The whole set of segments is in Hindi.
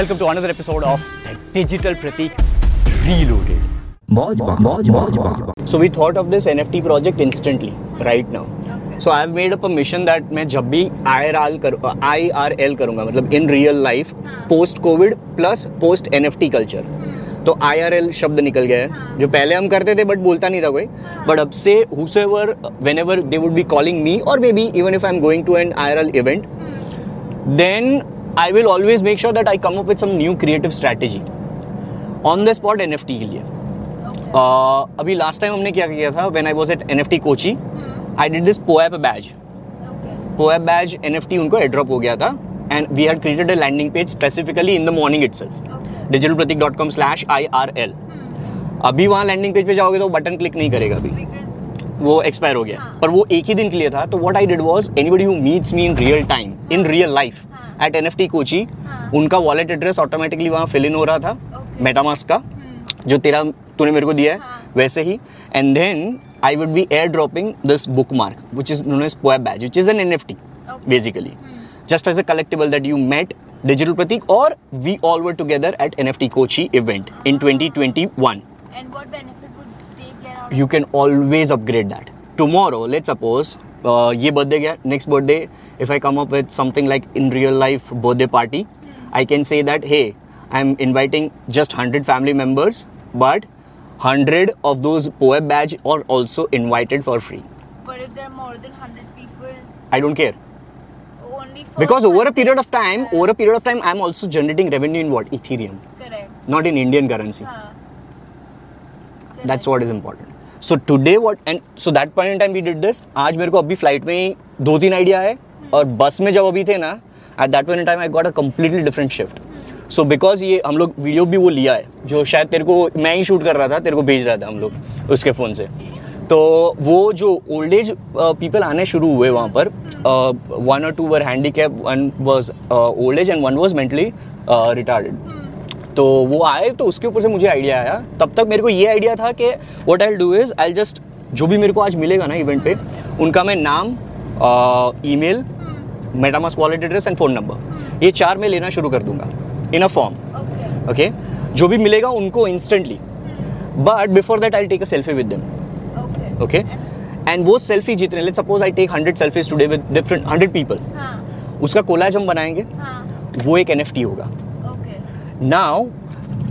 Welcome to another episode of digital Prateek reloaded so we thought of this N project instantly right now so I have made up a mission that मैं जब भी आई कर आई करूँगा मतलब in real life post covid plus post N culture तो आई आर एल शब्द निकल गया है हाँ। जो पहले हम करते थे बट बोलता नहीं था कोई। हाँ। बट अब से whosoever whenever they would be calling me और maybe even if I am going to an I R L event then I will always make sure that I come up with some new creative strategy on the spot N के लिए. Uh, अभी लास्ट टाइम हमने क्या किया था? When I was at N F T Kochi I did this POAP badge POAP badge N F T उनको एड्रॉप हो गया था and we had created a landing page specifically in the morning itself digital Prateek dot com slash I R L अभी वहाँ लैंडिंग पेज पे जाओगे तो बटन क्लिक नहीं करेगा अभी. वो एक्सपायर हो गया. हाँ. पर वो एक ही दिन के लिए था तो what I did was anybody who meets me in real time in real life at N F T Kochi उनका वॉलेट एड्रेस ऑटोमेटिकली वहाँ फिल इन हो रहा था मेटामास का जो तेरा तूने मेरे को दिया है वैसे ही। And then I would be air dropping this bookmark which is known as POAP badge which is an N F T basically just as a collectible that you met digital Prateek और we all were together at N F T Kochi event in twenty twenty one you can always upgrade that tomorrow let suppose uh, ये birthday गया next birthday if I come up with something like in real life birthday party I can say that hey I'm inviting just 100 family members but 100 of those poem badge are also invited for free But if there are more than 100 people, I don't care only for because over a period of 100 time Yeah. over a period of time I'm also generating revenue in what Ethereum Correct. not in Indian currency हाँ. that's Correct. what is important So, today what and so that point time we did this. आज मेरे को अभी फ़्लाइट में ही दो तीन आइडिया है और बस में जब अभी थे ना at that point time I got a completely different shift so because ये हम लोग वीडियो भी वो लिया है, जो शायद तेरे को मैं ही शूट कर रहा था, तेरे को भेज रहा था हम लोग उसके फ़ोन से। तो वो जो ओल्ड एज पीपल आने शुरू हुए वहाँ पर वन और two were handicap one was old age and one was mentally retarded तो वो आए तो उसके ऊपर से मुझे आइडिया आया तब तक मेरे को ये आइडिया था कि what I do is I just जो भी मेरे को आज मिलेगा ना इवेंट पे उनका मैं नाम email MetaMask wallet address and phone number ये चार मैं लेना शुरू कर दूँगा इन अ फॉर्म ओके जो भी मिलेगा उनको instantly but before that I take a selfie with them. Okay and वो सेल्फी जितने let suppose I take hundred selfies today with different hundred people. उसका कोलाज हम बनाएँगे हाँ. वो एक एनएफटी होगा. Now,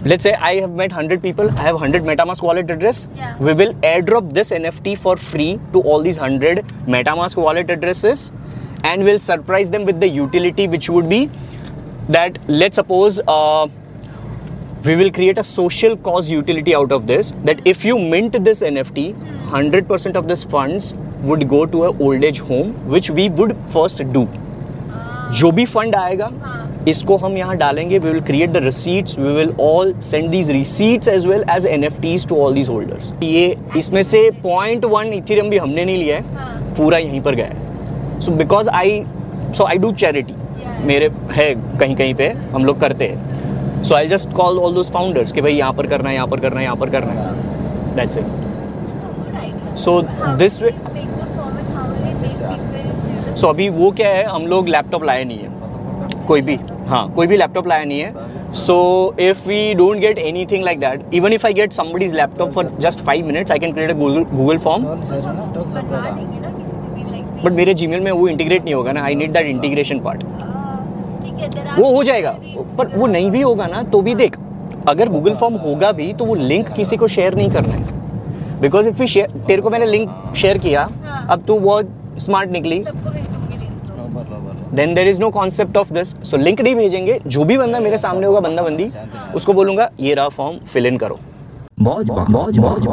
let's say I have met 100 people, I have 100 MetaMask wallet address. Yeah. We will airdrop this NFT for free to all these 100 MetaMask wallet addresses and we'll surprise them with the utility which would be that let's suppose uh, we will create a social cause utility out of this that if you mint this nft 100% of this funds would go to a old age home which we would first do जो भी फंड आएगा हाँ. इसको हम यहाँ डालेंगे we will create the receipts we will all send these receipts as well as N F Ts to all these holders ये इसमें से पॉइंट वन इथेरियम भी हमने नहीं लिया है हाँ. पूरा यहीं पर गया है। So because I so I do charity मेरे है कहीं कहीं पे हम लोग करते हैं। So I just call all those founders कि भाई यहाँ पर करना है यहाँ पर करना है यहाँ पर करना है। That's it so this people so अभी वो क्या है हम लोग लैपटॉप लाए नहीं है। कोई भी हाँ कोई भी लैपटॉप लाया नहीं है। So if we don't get anything like that even if I get somebody's laptop for just five minutes I can create a Google Google form बनवा देंगे ना किसी से भी like बट मेरे जीमेल में वो इंटीग्रेट नहीं होगा ना I need that integration part वो हो जाएगा पर वो नहीं भी होगा ना तो भी देख अगर गूगल फॉर्म होगा भी तो वो लिंक किसी को शेयर नहीं करना है। बिकॉज़ इफ़ यू शेयर तेरे को मैंने लिंक शेयर किया हाँ. अब तू बहुत स्मार्ट निकली सबको भेज दूँगी link. Then there is no concept of this so link नहीं भेजेंगे जो भी बंदा मेरे सामने होगा बंदा बंदी उसको बोलूँगा ये रहा फॉर्म फिल इन करो मौज मौज मौज